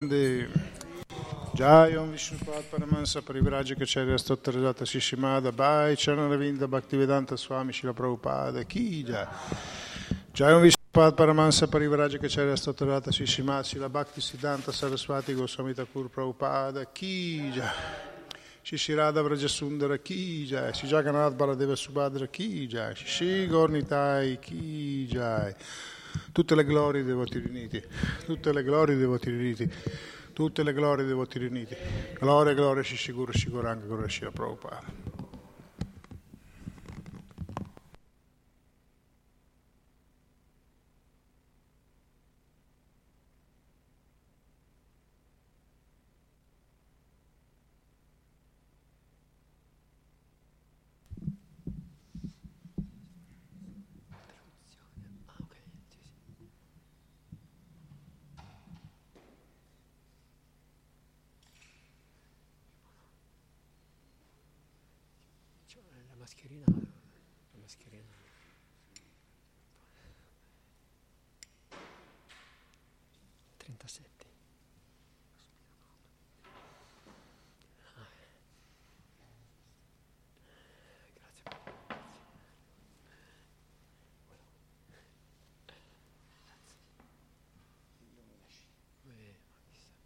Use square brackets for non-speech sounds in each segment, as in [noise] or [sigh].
Jai Om Vishnupad Paramansa Parivrajaka Charya Stottarajata Shishimada Bhai Charanavinda Bhaktivedanta Swami Shila Prabhupada Ki Jai Om Vishnupad Paramansa Parivrajaka Charya Stottarajata Shishimada Shila Bhakti Siddhanta Saraswati Goswami Thakur Prabhupada Jai Shishirada Vrajasundara Ki Jai Shijaganath Baladeva Subhadra Ki Jai Shishi Gornitai Ki Jai Tutte le glorie dei voti riuniti, tutte le glorie dei voti riuniti. Tutte le glorie dei voti riuniti. Gloria, gloria, Shishiguru, Shiguranga, gloria, Shira Prabhupada. mascherina, la mascherina. Trentasette. Ah. Grazie. Eh, ma chissà.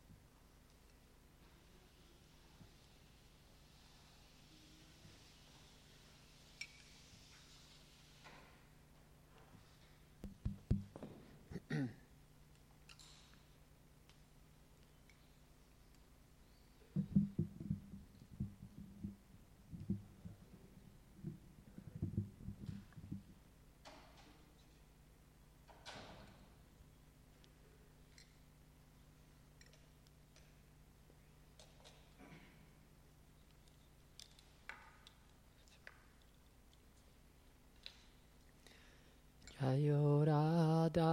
Jayo Radha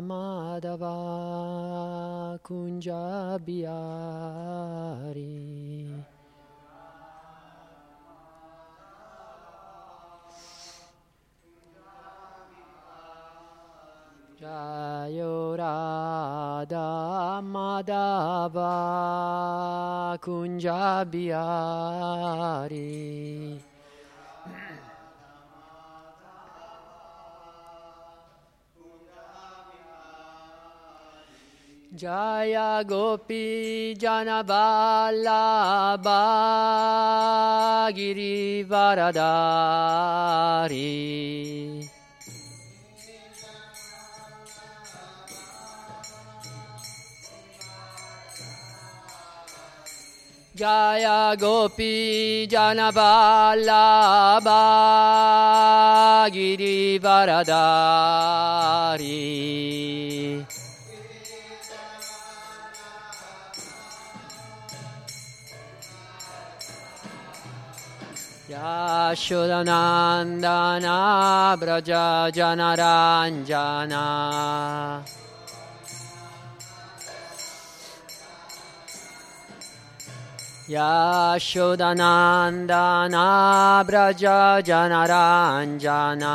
Madhava Kunja Bihari Jayo Radha Madhava Kunja Bihari Jaya Gopi Janavallabha Girivaradari Jaya Gopi Janavallabha Girivaradari Yashodanandana Braja Janaranjana. Yashodanandana Braja Janaranjana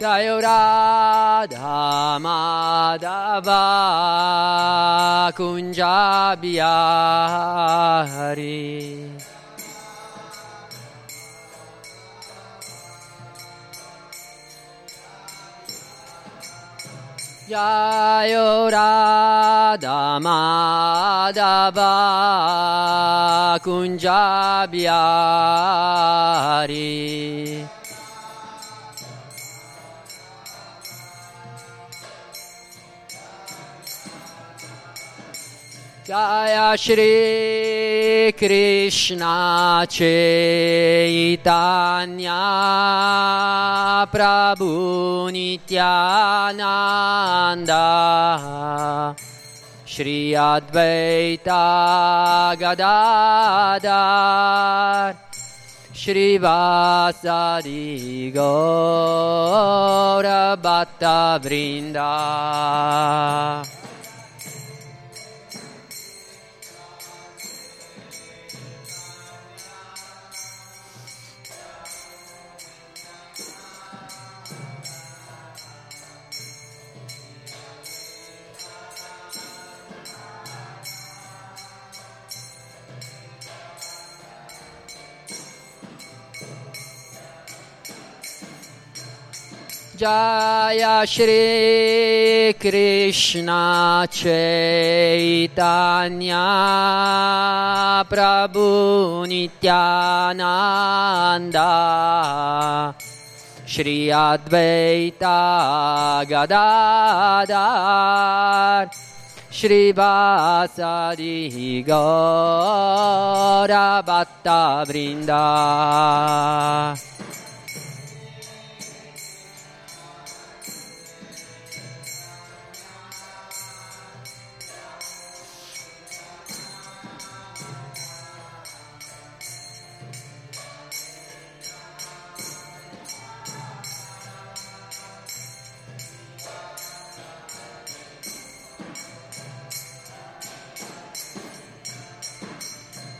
Jayo Radha Madhava Kunja Bihari Jayo Radha Madhava Kunja Bihari Jaya Shri Krishna Chaitanya Prabhu Nityananda Shri Advaita Gadadar Shri Vasadi Gaura Bhatta Vrinda Jaya Shri Krishna Chaitanya Prabhu Nityananda Shri Advaita Gadadar Shri Vasadi Gaura Bhatta Vrinda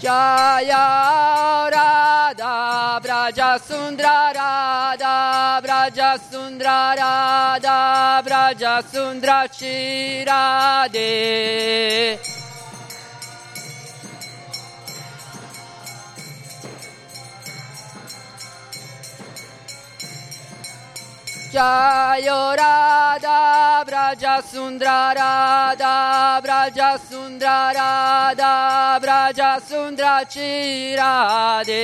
Jaya Radha Braja Sundra Radha Braja Sundra Radha Braja Sundra Chirade Jayo Radha Braja Sundra Radha Braja Sundra Radha Braja Sundra Chirade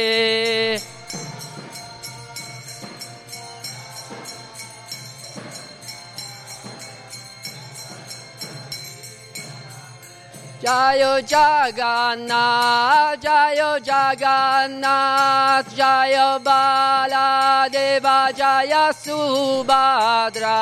Jayo Jagannath, Jayo Jagannath, Jayo Baladeva, Jaya Subhadra.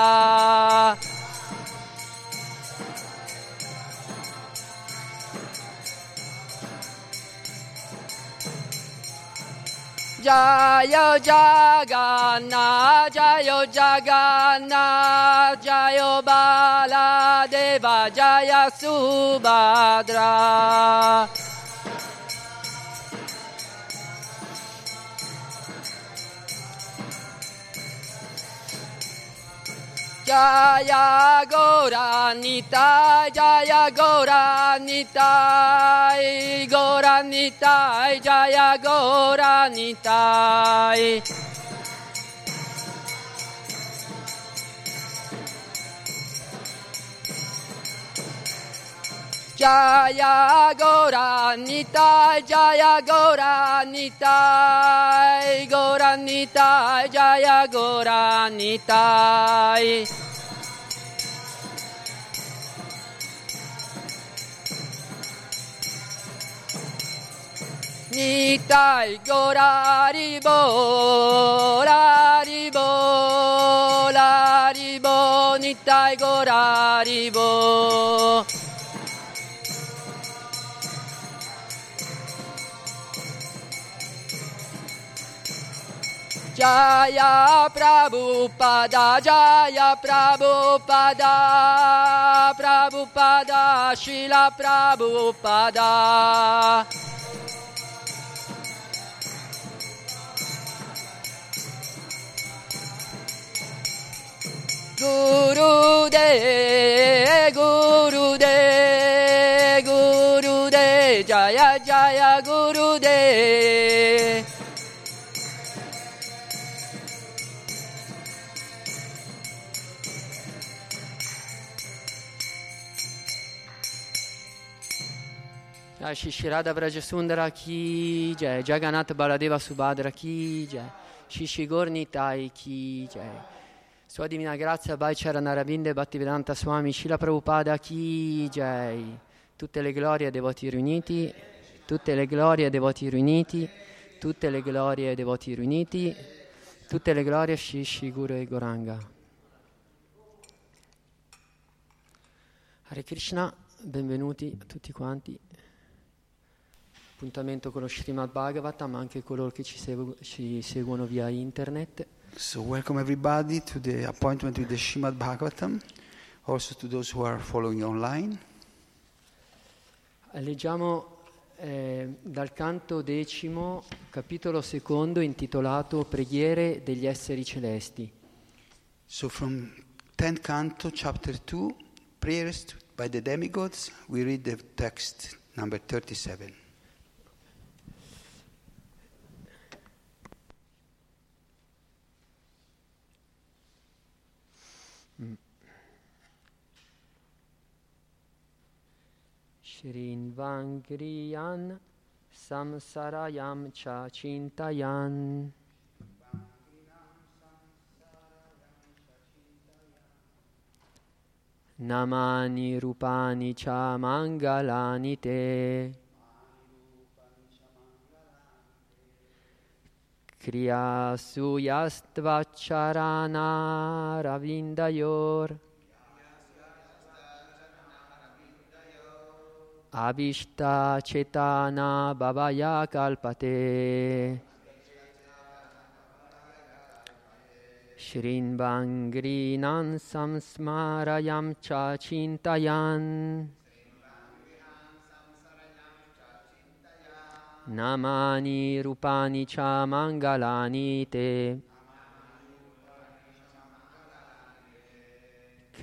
Jayo Jagannath, Jayo Jagannath, Jayo Baladeva, Jaya Subhadra. Jaya Goranita, Jaya Goranita, Goranita, Jaya Goranita. Jaya Goranita, Jaya Goranita, Goranita, Jaya Goranita. Nitai Goraribo, Laribo, Laribo, Nitai Goraribo. Jaya Prabhupada, Jaya Prabhupada, Prabhupada, Shila Prabhupada. Guru De, Guru De, Guru De, Jaya Jaya Guru De. Jai Shishirada Vrajasundara Ki Jai Jagannath Baladeva Subhadra Ki Jai Shishigor Nitai Ki Jai Sua Divina Grazia Bhai Charanaravinda Bhaktivedanta Swami Shila Prabhupada Ki Jai. Tutte le glorie ai devoti riuniti Tutte le glorie ai devoti riuniti Tutte le glorie ai devoti riuniti Tutte le glorie a Shishi Guru e Goranga. Hare Krishna, benvenuti a tutti quanti. Appuntamento con lo Srimad Bhagavatam, ma anche coloro che ci, segu- ci seguono via internet. So, welcome everybody to the appointment with the Shrimad Bhagavatam, also to those who are following online. Leggiamo eh, dal canto decimo, capitolo secondo, intitolato Preghiere degli esseri celesti. So, from 10th canto, chapter 2, prayers by the demigods. We read the text number 37. Shrinvangriyan samsarayam cha chintayan. Namani rupani cha mangalani te. Kriyasu yastvacharana ravindayor. Avishta chetana bhavaya kalpate. Shrinvangrinan samsmarayam cha chintayan. Namani rupani cha mangalani te.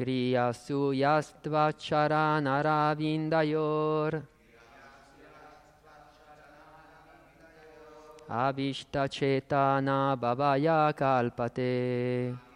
Kriyasu yastvachara naravindayor. Avishta chetana bhavaya kalpate.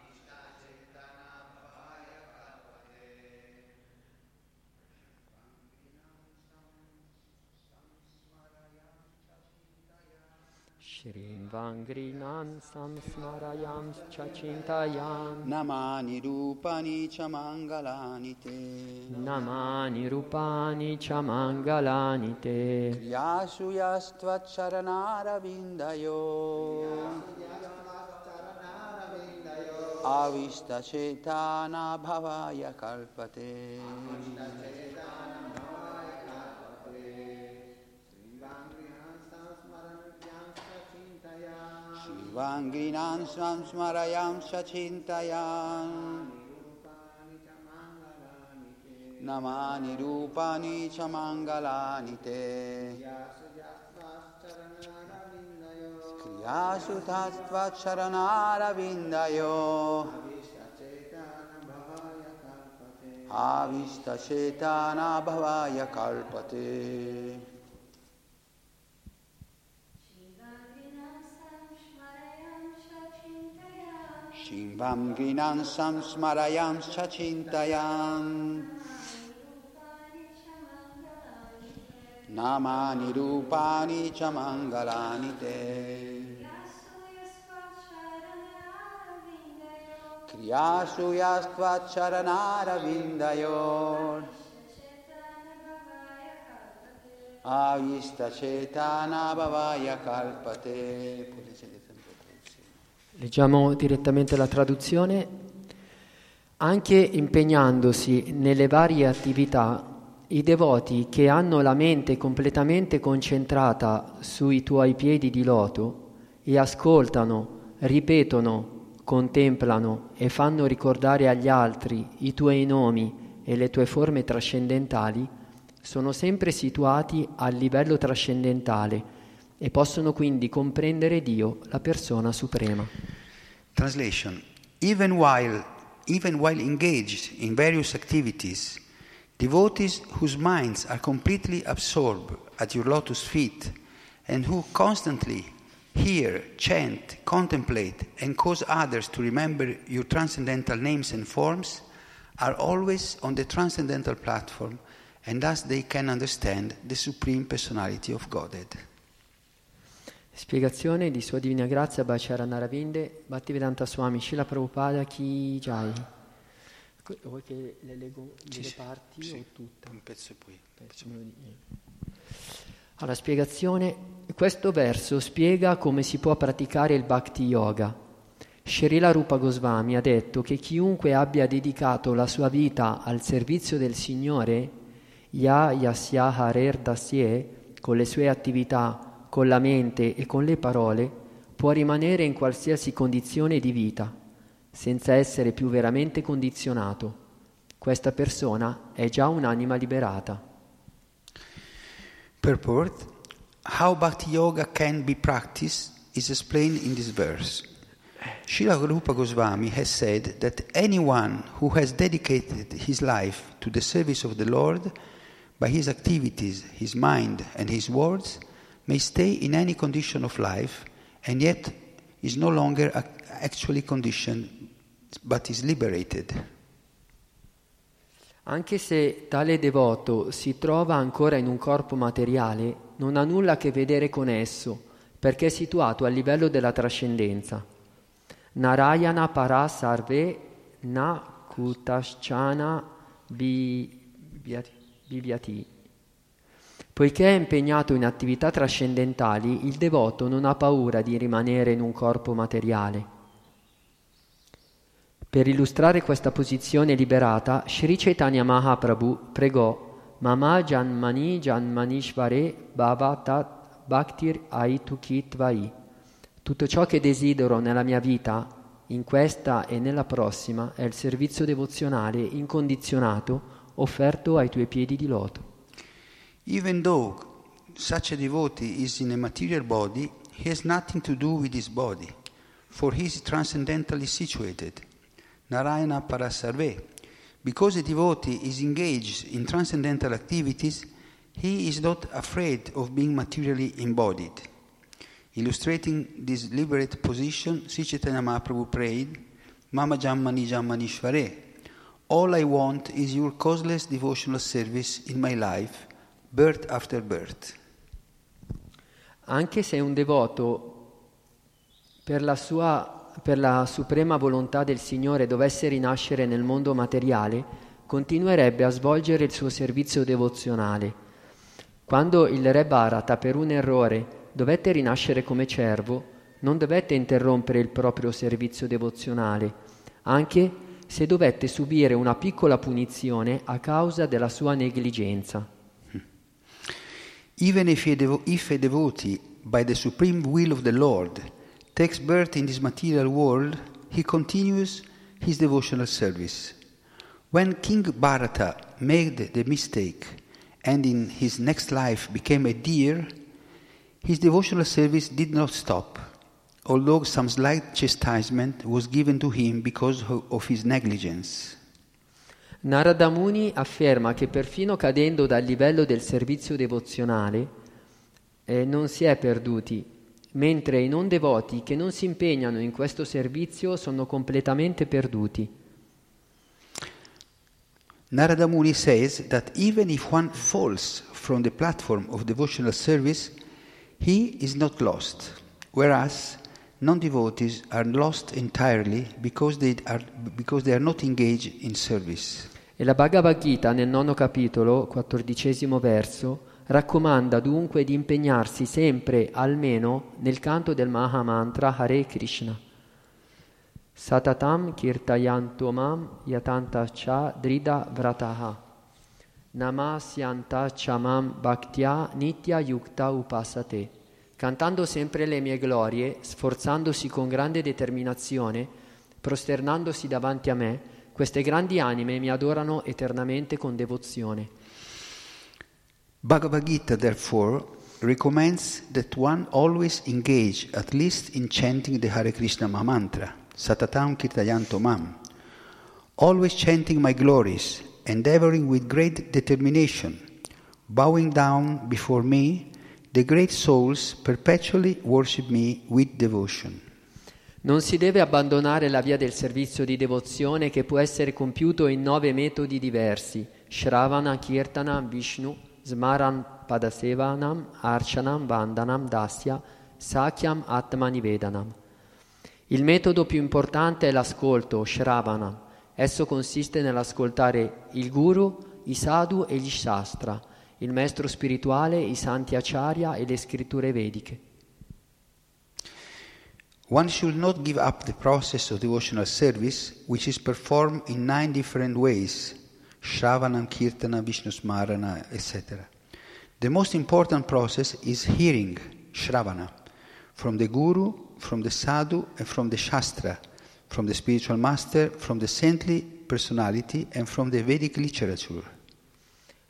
Shrinvangrinan samsmarayam chachintayam. Namani rupani cha mangalani te. Namani rupani cha mangalani te. Yasu yastvacharana vindayo. Avista chetana bhavaya kalpate. Shivangrinan samsmarayam sachintayan. Namani rupani cha mangalani te. Kriyasu tattva charanara vindayo. Avista chetana bhavaya kalpate. Shivam grinan samsmarayam chachintayan. Namani rupani cha mangalani te. Kriyasu yastva charanara vindayor. Avista chetana bhavaya kalpate. Puoi leggere sempre la traduzione. Leggiamo direttamente la traduzione. Anche impegnandosi nelle varie attività, i devoti che hanno la mente completamente concentrata sui tuoi piedi di loto e ascoltano, ripetono, contemplano e fanno ricordare agli altri i tuoi nomi e le tue forme trascendentali, sono sempre situati al livello trascendentale e possono quindi comprendere Dio, la persona suprema. Translation Even while, even while engaged in various activities, devotees whose minds are completely absorbed at your lotus feet and who constantly hear, chant, contemplate, and cause others to remember your transcendental names and forms are always on the transcendental platform and thus they can understand the Supreme Personality of Godhead. Spiegazione di Sua Divina Grazia Bhacharan Ravinde Bhaktivedanta Swami Shila Prabhupada Ki Jai. Vuoi che le leggo Sì, le parti sì. o tutte? Un pezzo e poi. Pezzo. Allora, spiegazione. Questo verso spiega come si può praticare il Bhakti Yoga. Srila Rupa Goswami ha detto che chiunque abbia dedicato la sua vita al servizio del Signore, Ya Yasya Harer Dasye, con le sue attività, con la mente e con le parole, può rimanere in qualsiasi condizione di vita, senza essere più veramente condizionato. Questa persona è già un'anima liberata. Purport How Bhakti Yoga can be practiced is explained in this verse. Srila Rupa Goswami has said that anyone who has dedicated his life to the service of the Lord by his activities, his mind, and his words may stay in any condition of life and yet is no longer ac- actually conditioned but is liberated. Anche se tale devoto si trova ancora in un corpo materiale, non ha nulla a che vedere con esso, perché è situato a livello della trascendenza. Narayana para sarve na kutaschana vivyati. Poiché è impegnato in attività trascendentali, il devoto non ha paura di rimanere in un corpo materiale. Per illustrare questa posizione liberata, Sri Chaitanya Mahaprabhu pregò Mama Janmani Janmanishvare Bhavatat Bhaktir Aitukhitvai. Tutto ciò che desidero nella mia vita, in questa e nella prossima, è il servizio devozionale incondizionato offerto ai tuoi piedi di loto. Even though such a devotee is in a material body, he has nothing to do with his body, for he is transcendentally situated. Narayana Parasarve. Because a devotee is engaged in transcendental activities, he is not afraid of being materially embodied. Illustrating this liberate position, Sri Chaitanya Mahaprabhu prayed, Mama Jammani Jammani Shvare. All I want is your causeless devotional service in my life, birth after birth. Anche se un devoto per la sua per la suprema volontà del Signore dovesse rinascere nel mondo materiale, continuerebbe a svolgere il suo servizio devozionale. Quando il Re Bharata per un errore dovette rinascere come cervo, non dovette interrompere il proprio servizio devozionale, anche se dovette subire una piccola punizione a causa della sua negligenza. Even if a, devo- if a devotee, by the supreme will of the Lord, takes birth in this material world, he continues his devotional service. When King Bharata made the mistake and in his next life became a deer, his devotional service did not stop, although some slight chastisement was given to him because of his negligence. Narada Muni afferma che perfino cadendo dal livello del servizio devozionale eh, non si è perduti, mentre i non devoti che non si impegnano in questo servizio sono completamente perduti. Narada Muni says that even if one falls from the platform of devotional service, he is not lost, whereas non devotees are lost entirely because they are, because they are not engaged in service. E la Bhagavad Gita nel nono capitolo, quattordicesimo verso, raccomanda dunque di impegnarsi sempre almeno nel canto del Maha Mantra Hare Krishna. Satatam kirtayantomam yatanta cha drida vrataha. Namasyanta chamam bhaktya nitya yukta upasate. Cantando sempre le mie glorie, sforzandosi con grande determinazione, prosternandosi davanti a me, queste grandi anime mi adorano eternamente con devozione. Bhagavad Gita, therefore, recommends that one always engage at least in chanting the Hare Krishna Mahamantra, Satatam Kirtayanto Mam, always chanting my glories, endeavoring with great determination, bowing down before me, the great souls perpetually worship me with devotion. Non si deve abbandonare la via del servizio di devozione che può essere compiuto in nove metodi diversi: Shravana, Kirtana, Vishnu, Smaran, Padasevanam, Archanam, Vandanam, Dasya, Sakyam, Atmanivedanam. Il metodo più importante è l'ascolto, Shravana. Esso consiste nell'ascoltare il Guru, i Sadhu e gli Shastra, il maestro spirituale, i santi acharya e le scritture vediche. One should not give up the process of devotional service, which is performed in nine different ways Shravana, Kirtana, Vishnu Smarana, etc. The most important process is hearing, Shravana, from the Guru, from the Sadhu, and from the Shastra, from the spiritual master, from the saintly personality, and from the Vedic literature.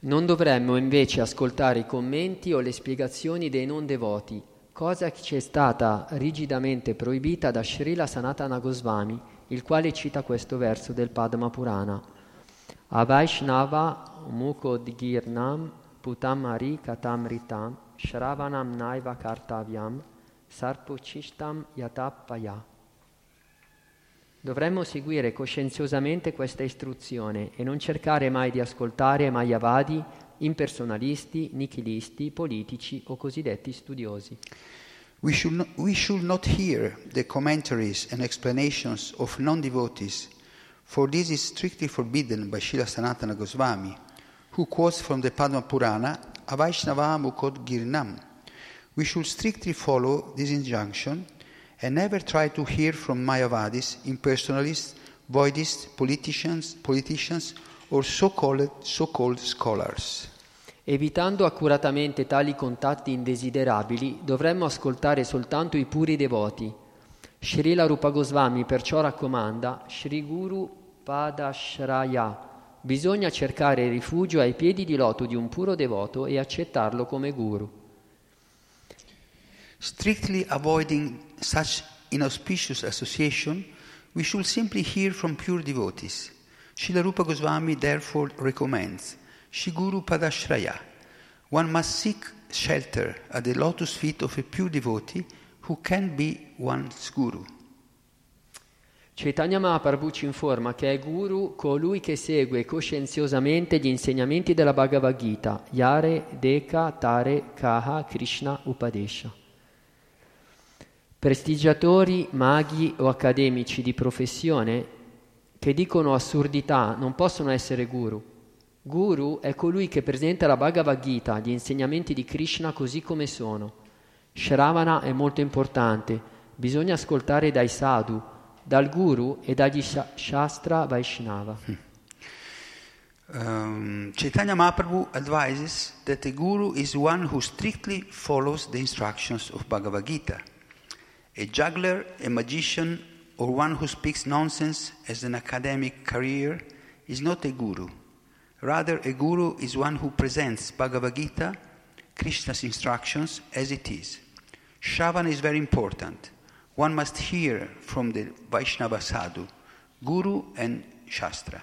Non dovremmo invece ascoltare i commenti o le spiegazioni dei non devoti, cosa che ci è stata rigidamente proibita da Srila Sanatana Goswami, il quale cita questo verso del Padma Purana. Avaishnava mukodgirnam putamari katamritam shravanam naiva kartavyam sarpuchishtam yatappaya. Dovremmo seguire coscienziosamente questa istruzione e non cercare mai di ascoltare mayavadi, impersonalisti, nichilisti, politici o cosiddetti studiosi. We should, not, we should not hear the commentaries and explanations of non devotees, for this is strictly forbidden by Srila Sanatana Goswami, who quotes from the Padma Purana Avaishnava Mukod Girnam. We should strictly follow this injunction and never try to hear from Mayavadis, impersonalists, voidists, politicians, politicians or so-called, so-called scholars. Evitando accuratamente tali contatti indesiderabili, dovremmo ascoltare soltanto i puri devoti. Srila Rupa Goswami perciò raccomanda Sri Guru Padashraya. Bisogna cercare rifugio ai piedi di loto di un puro devoto e accettarlo come guru. Strictly avoiding such inauspicious association, we should simply hear from pure devotees. Srila Rupa Goswami therefore recommends Shiguru Padashraya. One must seek shelter at the lotus feet of a pure devotee who can be one's guru. Chaitanya Mahaprabhu ci informa che è guru colui che segue coscienziosamente gli insegnamenti della Bhagavad Gita, Yare, Deka, Tare, Kaha, Krishna, Upadesha. Prestigiatori, maghi o accademici di professione che dicono assurdità non possono essere guru. Guru è colui che presenta la Bhagavad Gita, gli insegnamenti di Krishna così come sono. Shravana è molto importante, bisogna ascoltare dai sadhu, dal guru e dagli shastra Vaishnava. Um, Chaitanya Mahaprabhu advises that the guru is one who strictly follows the instructions of Bhagavad Gita. A juggler, a magician, or one who speaks nonsense as an academic career is not a guru. Rather, a guru is one who presents Bhagavad Gita, Krishna's instructions, as it is. Shravana is very important. One must hear from the Vaishnava sadhu, guru and shastra.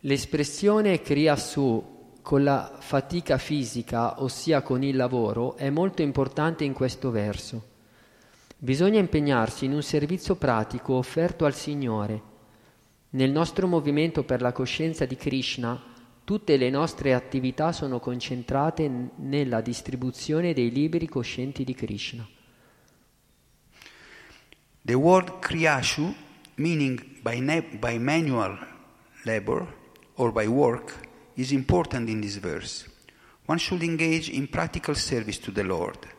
L'espressione Kriya Su con la fatica fisica, ossia con il lavoro, è molto importante in questo verso. Bisogna impegnarsi in un servizio pratico offerto al Signore. Nel nostro movimento per la coscienza di Krishna, tutte le nostre attività sono concentrate nella distribuzione dei libri coscienti di Krishna. The word kriyashu, meaning by, ne- by manual labor or by work, is important in this verse. One should engage in practical service to the Lord.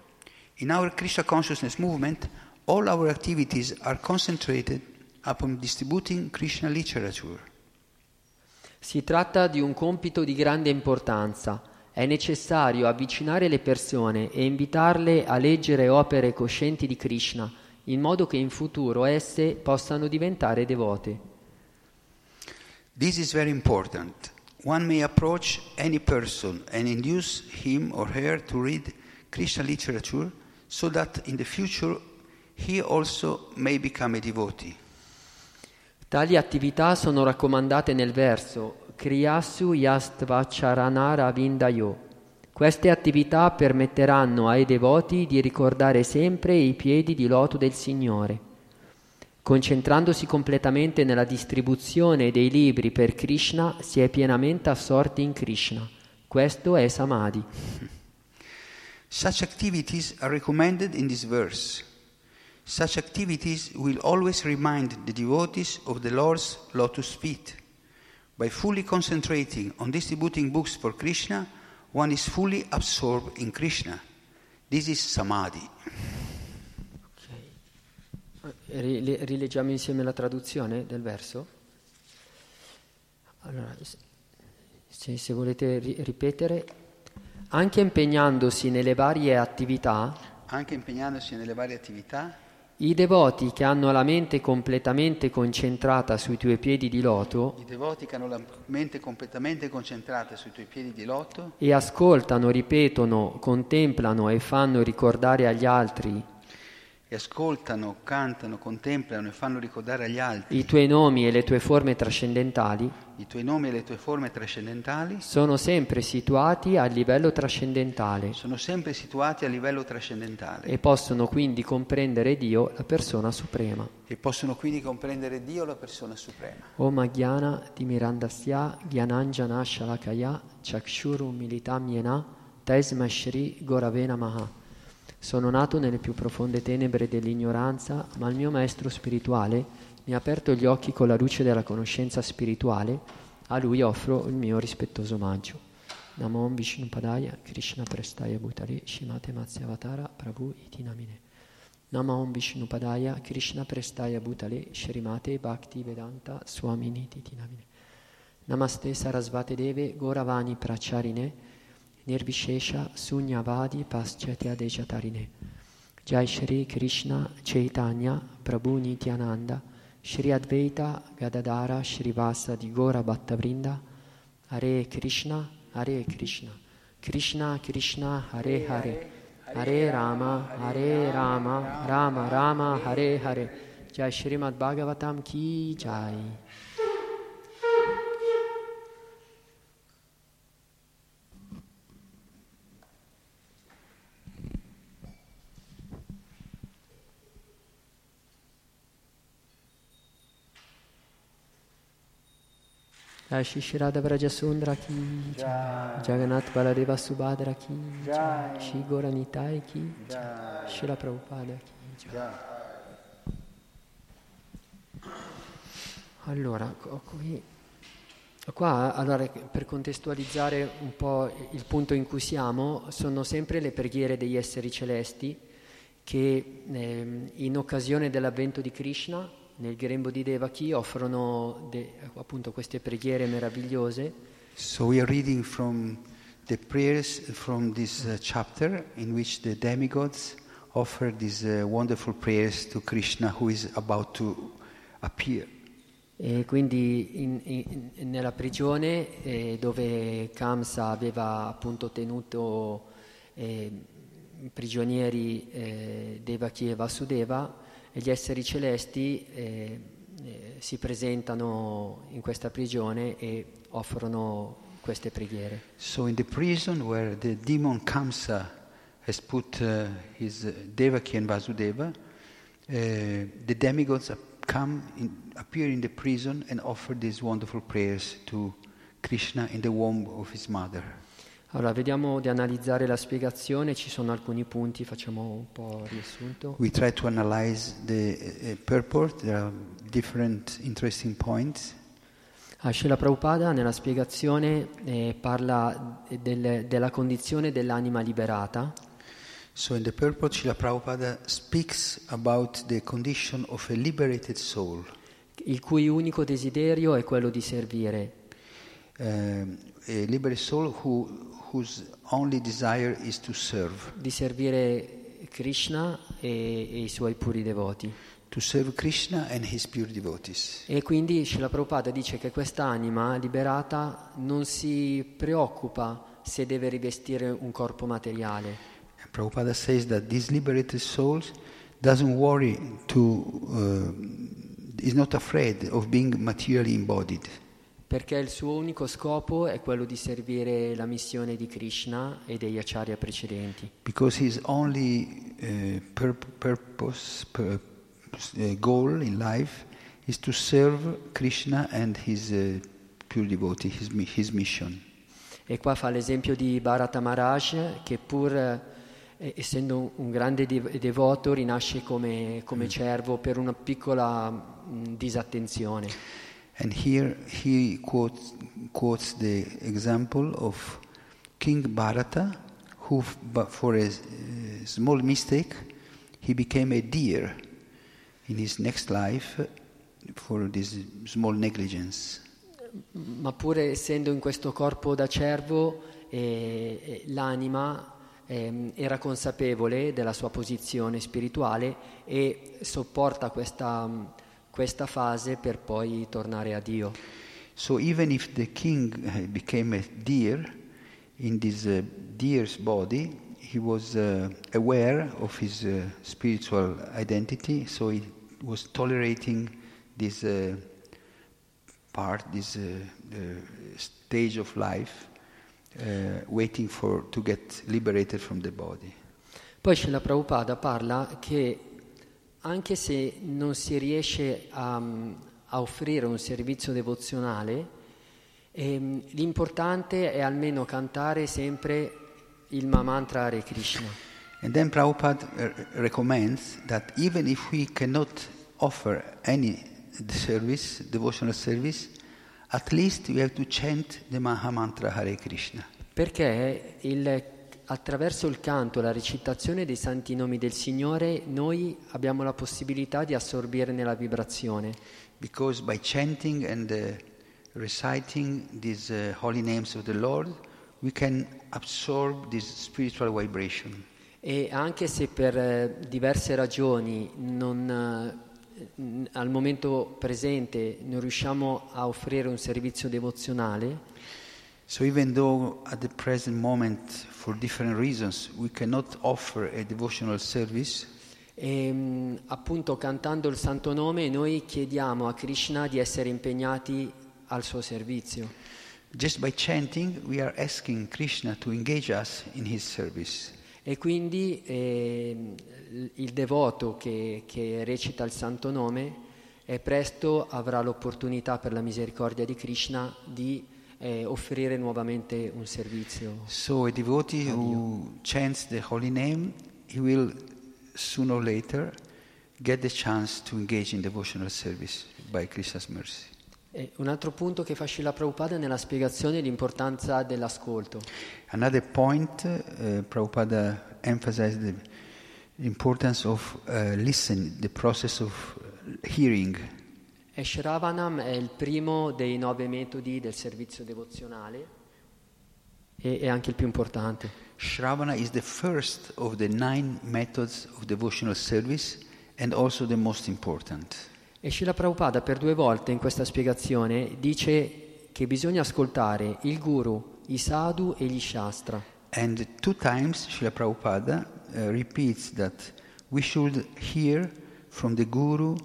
In our Krishna consciousness movement, all our activities are concentrated upon distributing Krishna literature. Si tratta di un compito di grande importanza. È necessario avvicinare le persone e invitarle a leggere opere coscienti di Krishna, in modo che in futuro esse possano diventare devote. This is very important. One may approach any person and induce him or her to read Krishna literature so that in the future he also may become a devotee. Tali attività sono raccomandate nel verso Kriyasu Yastvacharanara Vindayo. Queste attività permetteranno ai devoti di ricordare sempre i piedi di loto del Signore. Concentrandosi completamente nella distribuzione dei libri per Krishna, si è pienamente assorti in Krishna. Questo è Samadhi. Such activities are recommended in this verse. Such activities will always remind the devotees of the Lord's lotus feet. By fully concentrating on distributing books for Krishna, one is fully absorbed in Krishna. This is samadhi. Okay. Rileggiamo insieme la traduzione del verso. Allora, se, se volete ri- ripetere, anche impegnandosi nelle varie attività, nelle varie attività, I devoti che hanno la mente completamente concentrata sui tuoi piedi di loto I devoti che hanno la mente completamente concentrata sui tuoi piedi di loto e ascoltano, ripetono, contemplano e fanno ricordare agli altri e ascoltano, cantano, contemplano e fanno ricordare agli altri i tuoi nomi e le tue forme trascendentali i tuoi nomi e le tue forme trascendentali, sono sempre situati a livello trascendentale sono sempre situati a livello trascendentale e possono quindi comprendere Dio, la persona suprema. e possono quindi comprendere Dio, la persona suprema. Om Gyana Timirandasya Gyananjana Shalakaya Chakshuru Militam Yena Tesma Shri Goravena Maha. Sono nato nelle più profonde tenebre dell'ignoranza, ma il mio maestro spirituale mi ha aperto gli occhi con la luce della conoscenza spirituale. A lui offro il mio rispettoso omaggio. Namo Om Vishnupadaya Krishna Prestaya Bhutale Shimate Matsyavatara Prabhu Iti Namine. Namo Om Vishnupadaya Krishna Prestaya Bhutale Shrimate Bhakti Vedanta Swamini Iti Namine. Namaste Sarasvate Deve Goravani Pracharine Nirvishesha Sunyavadi Paschatya Dejatarine. Jai Shri Krishna Chaitanya Prabhu Nityananda Shri Advaita Gadadara Shrivasa di Gora Bhattavrinda Hare Krishna Hare Krishna. Krishna Krishna Hare Hare. Hare Rama Hare Rama Rama Rama Hare Hare. Jai Shrimad Bhagavatam Ki Jai Jai Shishirada Vrajasundra ki Jai. Jagannath Baladeva Subhadra ki Jai. Shri Gora Nitai ki Jai. Shila Prabhupada ki Jai. Allora, qui, qua allora, per contestualizzare un po' il punto in cui siamo, sono sempre le preghiere degli esseri celesti che ehm, in occasione dell'avvento di Krishna nel grembo di Devaki offrono de- appunto queste preghiere meravigliose So we are reading from the prayers from this uh, chapter in which the demigods offer these uh, wonderful prayers to Krishna who is about to appear. e quindi in- in- nella prigione eh, dove Kamsa aveva appunto tenuto eh, prigionieri eh, Devaki e Vasudeva e gli esseri celesti eh, eh, si presentano in questa prigione e offrono queste preghiere. So in the prison where the demon Kamsa has put uh, his uh, Devaki and Vasudeva, uh, the demigods come in, appear in the prison and offer these wonderful prayers to Krishna in the womb of his mother. Allora, vediamo di analizzare la spiegazione, ci sono alcuni punti, facciamo un po' riassunto. We try to analyze the uh, uh, purport. There are different interesting points. Ah, Srila Prabhupada nella spiegazione eh, parla del- della condizione dell'anima liberata So in the purport, Srila Prabhupada speaks about the condition of a liberated soul. il cui unico desiderio è quello di servire. um, a liberated soul who, whose only desire is to serve, di servire Krishna e, e i suoi puri devoti. to serve Krishna and his pure devotees. E quindi Srila Prabhupada dice che quest'anima liberata non si preoccupa se deve rivestire un corpo materiale, And Prabhupada says that this liberated soul doesn't worry to, uh, is not afraid of being materially embodied. Perché il suo unico scopo è quello di servire la missione di Krishna e degli acharya precedenti. Because his only uh, pur- purpose, pur- uh, goal in life is to serve Krishna and his uh, pure devotee, his, his mission. E qua fa l'esempio di Bharata Maharaj che pur essendo un grande devoto rinasce come, come cervo per una piccola mh, disattenzione. And here he quotes, quotes the example of King Bharata, who, for a small mistake, he became a deer in his next life for this small negligence. Ma pur essendo in questo corpo da cervo, eh, eh, l'anima ehm, era consapevole della sua posizione spirituale e sopporta questa, questa fase per poi tornare a Dio. So even if the king uh, became a deer in this uh, deer's body, he was uh, aware of his uh, spiritual identity, so he was tolerating this uh, part, this stage of life, waiting for to get liberated from the body. Poi Srila Prabhupada parla che anche se non si riesce a, a offrire un servizio devozionale, ehm, l'importante è almeno cantare sempre il Mamantra Hare Krishna. And then Prabhupada recommends that even if we cannot offer any service, devotional service, at least we have to chant the Mahamantra Hare Krishna. Perché il- attraverso il canto, la recitazione dei santi nomi del Signore, noi abbiamo la possibilità di assorbirne la vibrazione. Because by chanting and uh, reciting these uh, holy names of the Lord, we can absorb this spiritual vibration. E anche se per eh, diverse ragioni non, eh, al momento presente non riusciamo a offrire un servizio devozionale, So even though at the present moment, for different reasons, we cannot offer a devotional service, e, mh, appunto cantando il santo nome noi chiediamo a Krishna di essere impegnati al suo servizio. just by chanting, we are asking Krishna to engage us in his service. E quindi ehm, il devoto che, che recita il santo nome eh, presto avrà l'opportunità per la misericordia di Krishna di eh, offrire nuovamente un servizio. So a devotee who chants the holy name, he will sooner or later get the chance to engage in devotional service by Krishna's mercy. E un altro punto che fa Srila Prabhupada nella spiegazione è l'importanza dell'ascolto. Another point, uh, Prabhupada emphasized the importance of uh, listening, the process of hearing. E Shravanam è il primo dei nove metodi del servizio devozionale e è anche il più importante. Shravana is the first of the nine methods of devotional service and also the most important. E Srila Prabhupada per due volte in questa spiegazione dice che bisogna ascoltare il guru, i sadhu e gli shastra. And two times Srila Prabhupada uh, repeats that we should hear from the Guru,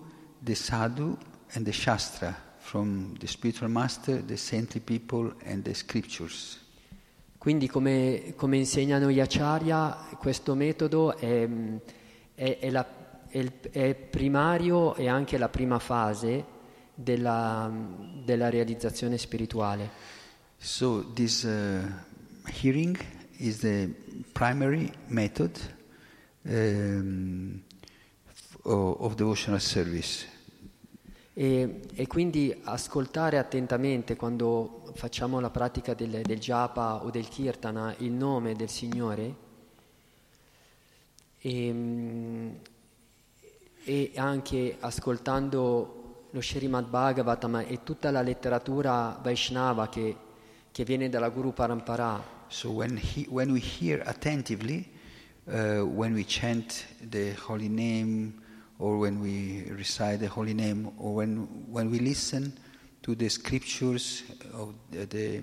the Sadhu, and the Shastra, from the spiritual master, the saintly people, and the scriptures. Quindi come, come insegnano gli acharya, questo metodo è, è- è la- è primario e anche la prima fase della, della realizzazione spirituale. So, this uh, hearing is the primary method um, of devotional service. E, e quindi ascoltare attentamente quando facciamo la pratica del, del japa o del kirtana il nome del Signore e, mm, e anche ascoltando lo Srimad Bhagavatam e tutta la letteratura Vaishnava che, che viene dalla Guru Parampara. So when, he, when we hear attentively, uh, when we chant the holy name, or when we recite the holy name, or when, when we listen to the scriptures of the, the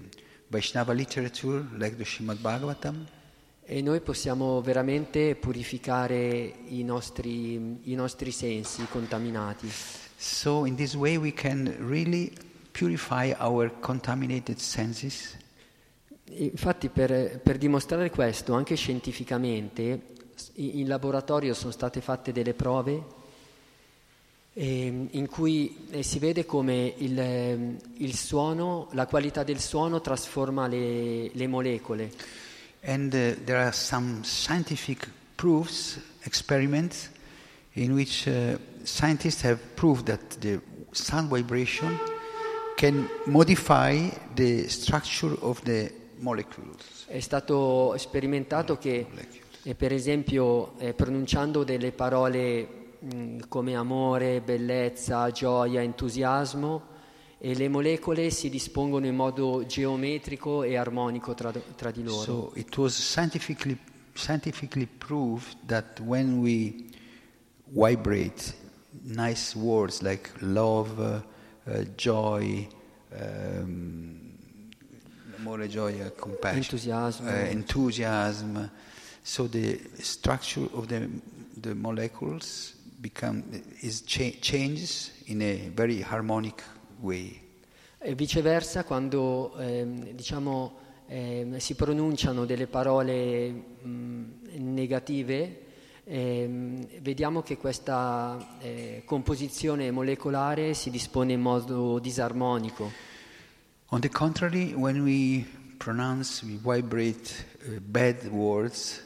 Vaishnava literature, like the Srimad Bhagavatam, e noi possiamo veramente purificare i nostri, i nostri sensi contaminati. so in this way we can really purify our contaminated senses. Infatti per, per dimostrare questo, anche scientificamente, in laboratorio sono state fatte delle prove ehm, in cui eh, si vede come il, ehm, il suono, la qualità del suono trasforma le, le molecole. And uh, there are some scientific proofs, experiments, in which uh, scientists have proved that the sound vibration can modify the structure of the molecules. È stato sperimentato che, per esempio, eh, pronunciando delle parole mh, come amore, bellezza, gioia, entusiasmo, e le molecole si dispongono in modo geometrico e armonico tra, tra di loro. So it was scientifically scientifically proved that when we vibrate nice words like love, uh, uh, joy, um, amore, gioia, compassion, Entusiasmo. uh, enthusiasm, so the structure of the, the molecules become is cha- changes in a very harmonic way. E viceversa, quando ehm, diciamo, ehm, si pronunciano delle parole mh, negative, ehm, vediamo che questa eh, composizione molecolare si dispone in modo disarmonico. On the contrary, when we pronounce, we vibrate uh, bad words,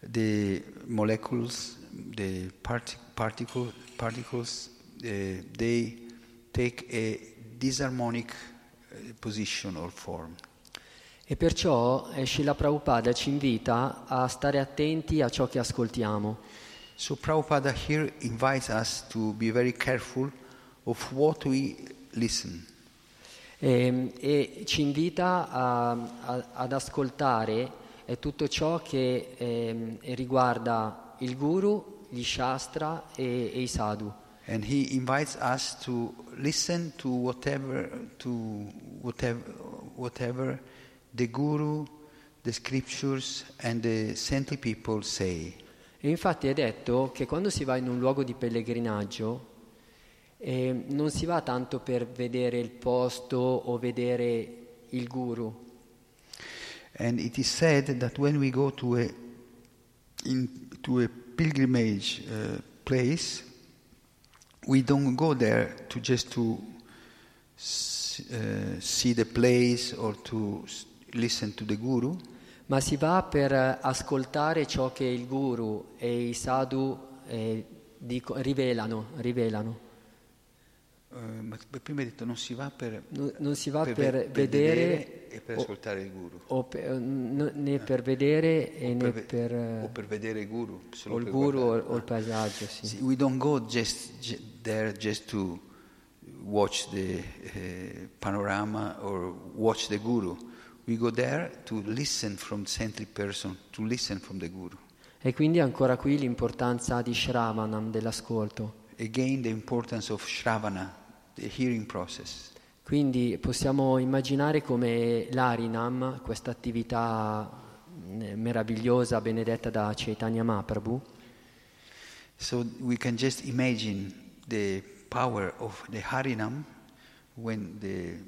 the molecules, the parti- particle, particles, uh, they take a disharmonic uh, position or form. E perciò eh, Srila Prabhupada ci invita a stare attenti a ciò che ascoltiamo. So Prabhupada here invites us to be very careful of what we listen. E, e ci invita a- a- ad ascoltare eh, tutto ciò che ehm, riguarda il guru, gli shastra e, e i sadhu. And he invites us to listen to whatever, to whatever, whatever the Guru, the scriptures, and the saintly people say. E infatti è detto che quando si va in un luogo di pellegrinaggio eh, non si va tanto per vedere il posto o vedere il guru, And it is said that when we go to a, in, to a pilgrimage uh, place, we don't go there to just to uh, see the place or to listen to the Guru. ma si va per ascoltare ciò che il guru e i sadhu eh, dico- rivelano, rivelano. Eh, ma ma prima hai detto non si va per, Non, non si va per, ve- vedere e per o- ascoltare il guru o per- n- né per vedere e o né per, per, eh, o per vedere il guru o il per guru o, o il paesaggio. Sì. See, we don't go just j- there just to watch the uh, panorama or watch the guru we go there to listen from saintly person to listen from the guru E quindi ancora qui l'importanza di Shravanam, dell'ascolto. again the importance of shravana Quindi possiamo immaginare come l'Arinam, questa attività eh, meravigliosa, benedetta da Chaitanya Mahaprabhu, So we can just imagine the power of the Harinam when the,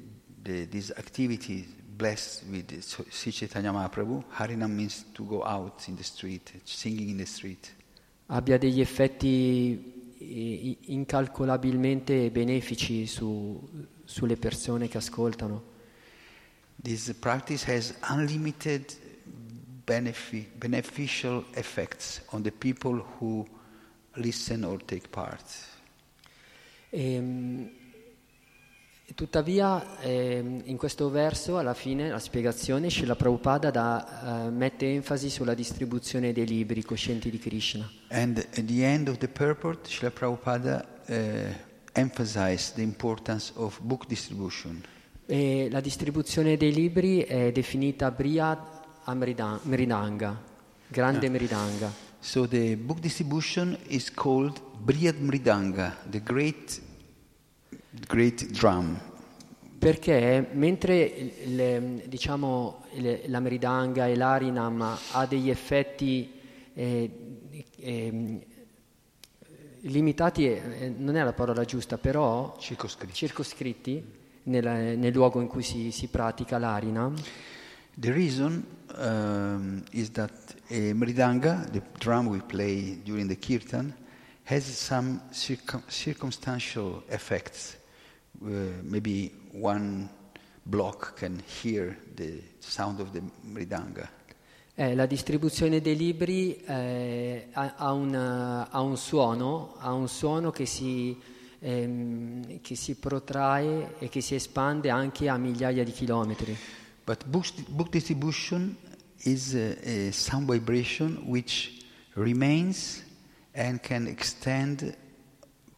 the, this activity blessed with Sri Chaitanya Mahaprabhu. Harinam means to go out in the street, singing in the street. abbia degli effetti incalcolabilmente benefici su- sulle persone che ascoltano. This practice has unlimited benefi- beneficial effects on the people who listen or take part. Tuttavia, ehm, in questo verso, alla fine, la spiegazione, Srila Prabhupada dà, eh, mette enfasi sulla distribuzione dei libri coscienti di Krishna. And at the end of the purport, Srila Prabhupada uh, emphasized the importance of book distribution. E la distribuzione dei libri è definita Amrida- Mridanga, grande Mridanga. So the book distribution is called Brihad Mridanga, the great, great drum. Perché mentre le- diciamo, le- la Mridanga e l'Arinam ha degli effetti eh, ehm, limitati, eh, non è la parola giusta, però Circoscritti. circoscritti nel, nel luogo in cui si, si pratica l'Arinam, The reason um, is that a Mridanga, the drum we play during the kirtan, has some circum- circumstantial effects. Uh, maybe one block can hear the sound of the Mridanga. Eh, la distribuzione dei libri eh, ha, ha un, eh, ha un suono, ha un suono che si, ehm, che si protrae e che si espande anche a migliaia di chilometri. But book, book distribution is a, a sound vibration which remains and can extend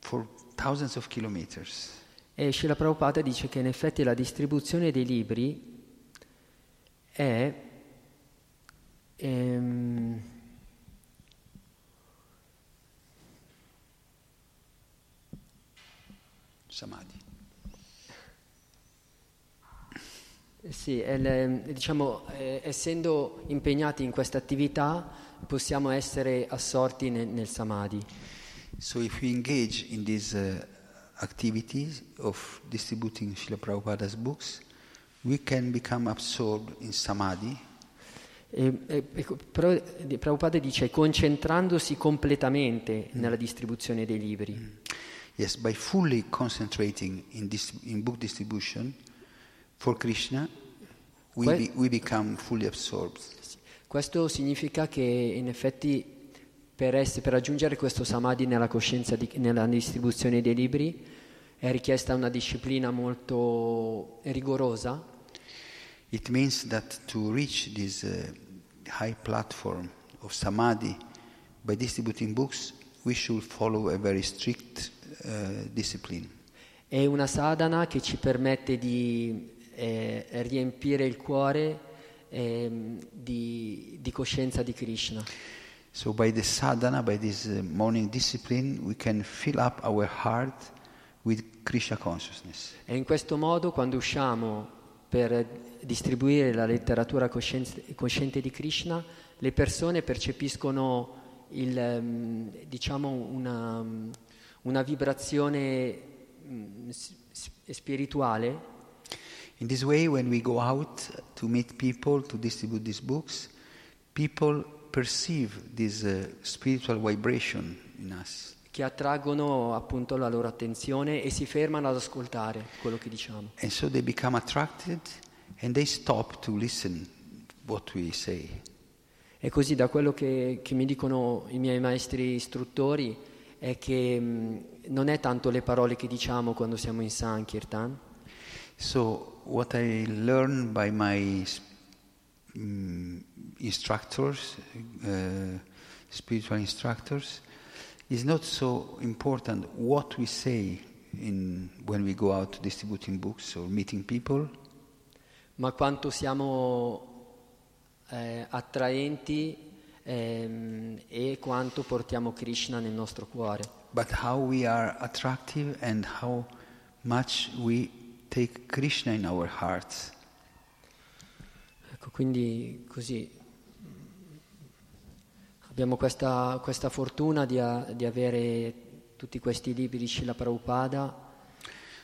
for thousands of kilometers. E Srila Prabhupada dice che in effetti la distribuzione dei libri è... Ehm, Samadhi. Sì, el, diciamo, eh, essendo impegnati in questa attività possiamo essere assorti nel, nel Samadhi. So if we engage in this uh, activities of distributing Srila Prabhupada's books, we can become absorbed in samadhi E, e- ecco, però Prabhupada dice concentrandosi completamente nella distribuzione dei libri. Yes, by fully concentrating in, dis- in book distribution for Krishna, we, Que- be- we become fully absorbed. Questo significa che in effetti per, ess- per raggiungere questo samadhi nella coscienza, di- nella distribuzione dei libri, è richiesta una disciplina molto rigorosa It means that to reach this uh, high platform of samadhi by distributing books, we should follow a very strict uh, discipline. È una sadhana che ci permette di eh, riempire il cuore ehm, di, di coscienza di Krishna. So, by the sadhana, by this uh, morning discipline, we can fill up our heart with Krishna consciousness. E in questo modo, quando usciamo per distribuire la letteratura coscienze- cosciente di Krishna, le persone percepiscono il, ehm, diciamo una, una vibrazione mm, spirituale In this way, when we go out to meet people to distribute these books, people perceive this uh, spiritual vibration in us. che attraggono appunto la loro attenzione e si fermano ad ascoltare quello che diciamo. And so they become attracted and they stop to listen what we say. E così da quello che, che mi dicono i miei maestri istruttori è che mh, non è tanto le parole che diciamo quando siamo in Sankirtan, So, what I learned by my mm, instructors, uh, spiritual instructors, is not so important what we say in, when we go out distributing books or meeting people, ma quanto siamo eh, attraenti ehm, e quanto portiamo Krishna nel nostro cuore. but how we are attractive and how much we take Krishna in our hearts. Ecco, quindi così abbiamo questa, questa fortuna di, a- di avere tutti questi libri di Srila Prabhupada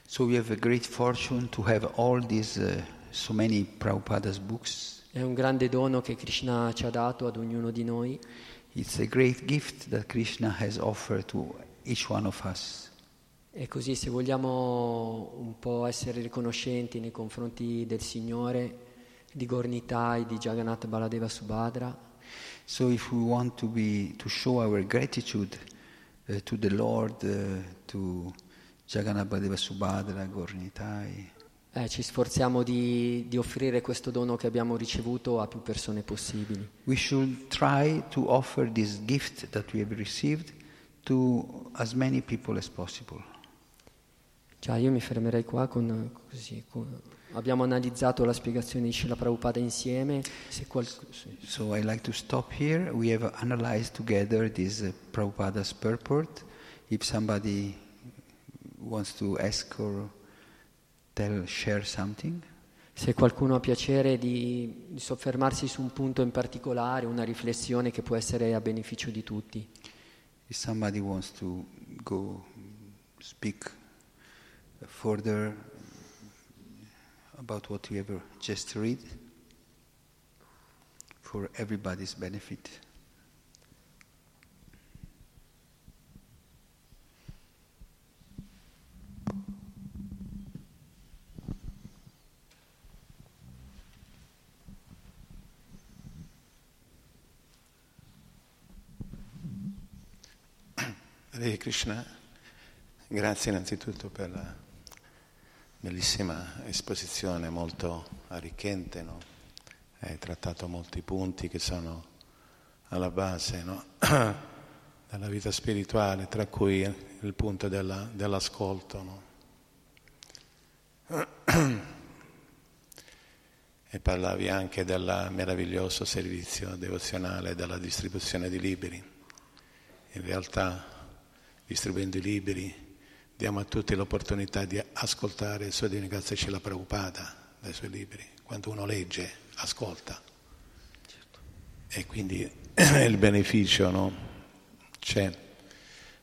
So we have a great fortune to have all these, uh, so many Prabhupada's books. È un grande dono che Krishna ci ha dato ad ognuno di noi It's a great gift that Krishna has offered to each one of us. e così se vogliamo un po' essere riconoscenti nei confronti del Signore, di Gornitai, di Jagannath Baladeva Subhadra, So if we want to be to show our gratitude uh, to the Lord, uh, to Jagannath Badeva Subhadra, Gornitai, eh, ci sforziamo di, di offrire questo dono che abbiamo ricevuto a più persone possibili. we should try to offer this gift that we have received to as many people as possible. Cioè, io mi fermerei qua con così. con- abbiamo analizzato la spiegazione di Srila Prabhupada insieme. Se qual-. So I like to stop here. We have analyzed together this uh, Prabhupada's purport. If somebody wants to ask or tell, share something. Se qualcuno ha piacere di, di soffermarsi su un punto in particolare, una riflessione che può essere a beneficio di tutti. If somebody wants to go speak further about what we have just read for everybody's benefit. Hare Krishna, grazie innanzitutto per la bellissima esposizione molto arricchente, no? hai trattato molti punti che sono alla base no? [clears throat] della vita spirituale, tra cui il punto della- dell'ascolto. no? [clears throat] E parlavi anche del meraviglioso servizio devozionale della distribuzione di libri. In realtà, distribuendo i libri, diamo a tutti l'opportunità di ascoltare il suo Divina Grazia Cila Prabhupada dai suoi libri. Quando uno legge, ascolta. Certo. E quindi [clears throat] il beneficio no? c'è.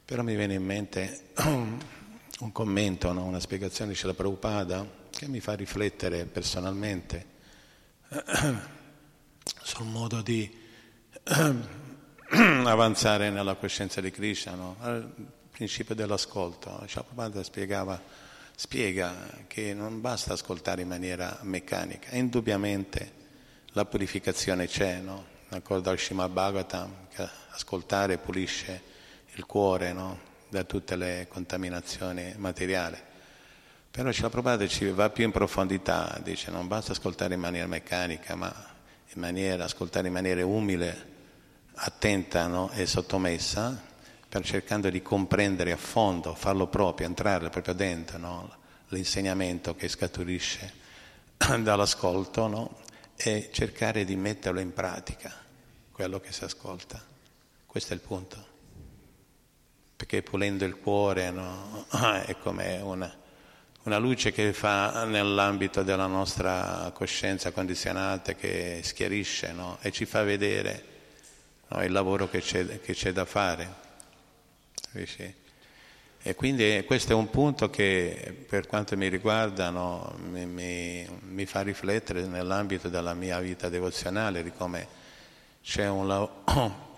Però mi viene in mente [clears throat] un commento, no? una spiegazione di Cila Prabhupada che mi fa riflettere personalmente [clears throat] sul modo di avanzare nella coscienza di Krishna, no? Principio dell'ascolto. Prabhupada spiegava, spiega che non basta ascoltare in maniera meccanica, indubbiamente la purificazione c'è, no? d'accordo al Srimad Bhagavatam, che ascoltare pulisce il cuore no? da tutte le contaminazioni materiali. Però Srila Prabhupada ci va più in profondità, dice non basta ascoltare in maniera meccanica, ma in maniera, ascoltare in maniera umile, attenta no? e sottomessa, per cercando di comprendere a fondo, farlo proprio, entrare proprio dentro no? l'insegnamento che scaturisce [clears throat] dall'ascolto no? e cercare di metterlo in pratica, quello che si ascolta. Questo è il punto. Perché pulendo il cuore [clears throat] è come una una luce che fa nell'ambito della nostra coscienza condizionata, che schiarisce no? e ci fa vedere no? il lavoro che c'è, che c'è da fare. E quindi questo è un punto che per quanto mi riguarda no, mi, mi, mi, fa riflettere nell'ambito della mia vita devozionale di come c'è un lavoro. [coughs]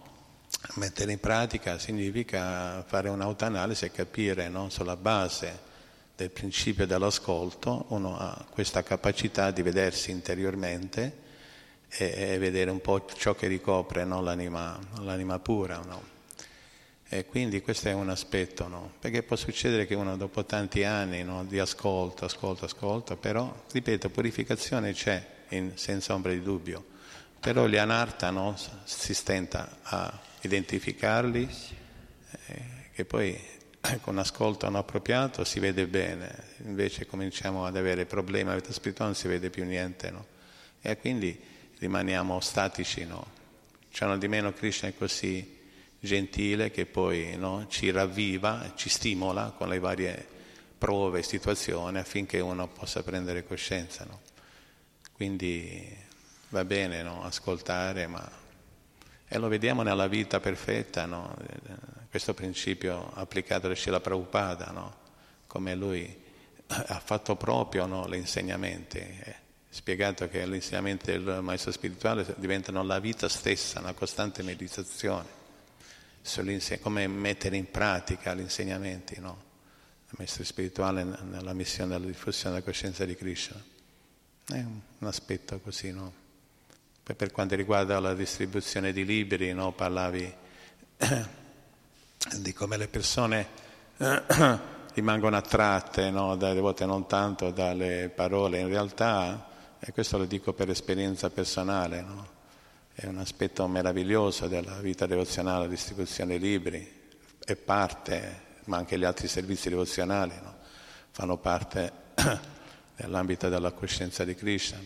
Mettere in pratica significa fare un'autoanalisi e capire no, sulla base del principio dell'ascolto, uno ha questa capacità di vedersi interiormente e, e vedere un po' ciò che ricopre no? l'anima, l'anima, pura. No? E quindi questo è un aspetto, no? perché può succedere che uno dopo tanti anni di ascolto, ascolto, ascolto, però, ripeto, purificazione c'è, in, senza ombra di dubbio, però gli anarta si stenta a identificarli, eh, che poi con ascolto non appropriato si vede bene, invece cominciamo ad avere problemi a vita spirituale non si vede più niente, no? E quindi rimaniamo statici, no? C'hanno di meno Krishna è così gentile che poi no? ci ravviva, ci stimola con le varie prove e situazioni affinché uno possa prendere coscienza, no? Quindi va bene no? ascoltare, ma... E lo vediamo nella vita perfetta, questo principio applicato da Srila Prabhupada, come lui ha fatto proprio gli insegnamenti, spiegato che gli insegnamenti del maestro spirituale diventano la vita stessa, una costante meditazione, come mettere in pratica gli insegnamenti no? del maestro spirituale nella missione della diffusione della coscienza di Krishna. È un aspetto così, no? Poi per quanto riguarda la distribuzione di libri, no? parlavi [clears throat] di come le persone [clears throat] rimangono attratte, no? dalle volte non tanto dalle parole, in realtà, e questo lo dico per esperienza personale, no? È un aspetto meraviglioso della vita devozionale, la distribuzione dei libri, è parte, ma anche gli altri servizi devozionali no? fanno parte [clears throat] dell'ambito della coscienza di Krishna.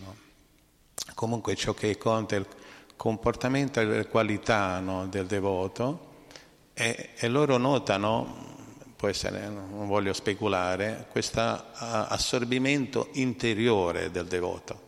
Comunque ciò che conta è il comportamento e le qualità del devoto, e, e loro notano, può essere, non voglio speculare, questo assorbimento interiore del devoto.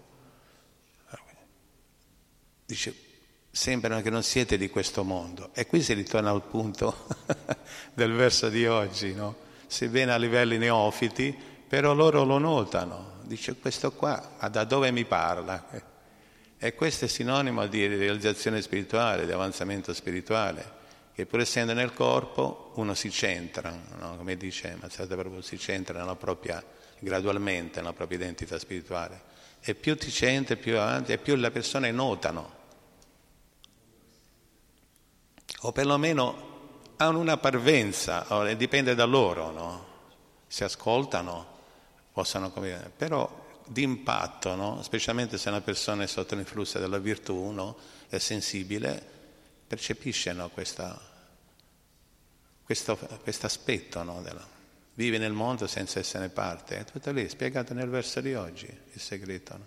Dice, sembrano che non siete di questo mondo. E qui si ritorna al punto [laughs] del verso di oggi, no? sebbene a livelli neofiti, però loro lo notano. Dice, questo qua, ma da dove mi parla? E questo è sinonimo di realizzazione spirituale, di avanzamento spirituale che pur essendo nel corpo uno si centra, no? come dice Mazzata proprio si centra propria, gradualmente nella propria identità spirituale. E più ti centri, più avanti, e più le persone notano. O perlomeno hanno una parvenza, dipende da loro, no? Se ascoltano, possono come però d'impatto, no? specialmente se una persona è sotto l'influsso della virtù, uno è sensibile, percepisce no, questo aspetto, no, della, vive nel mondo senza essere parte. È tutto lì, spiegato nel verso di oggi, il segreto. No?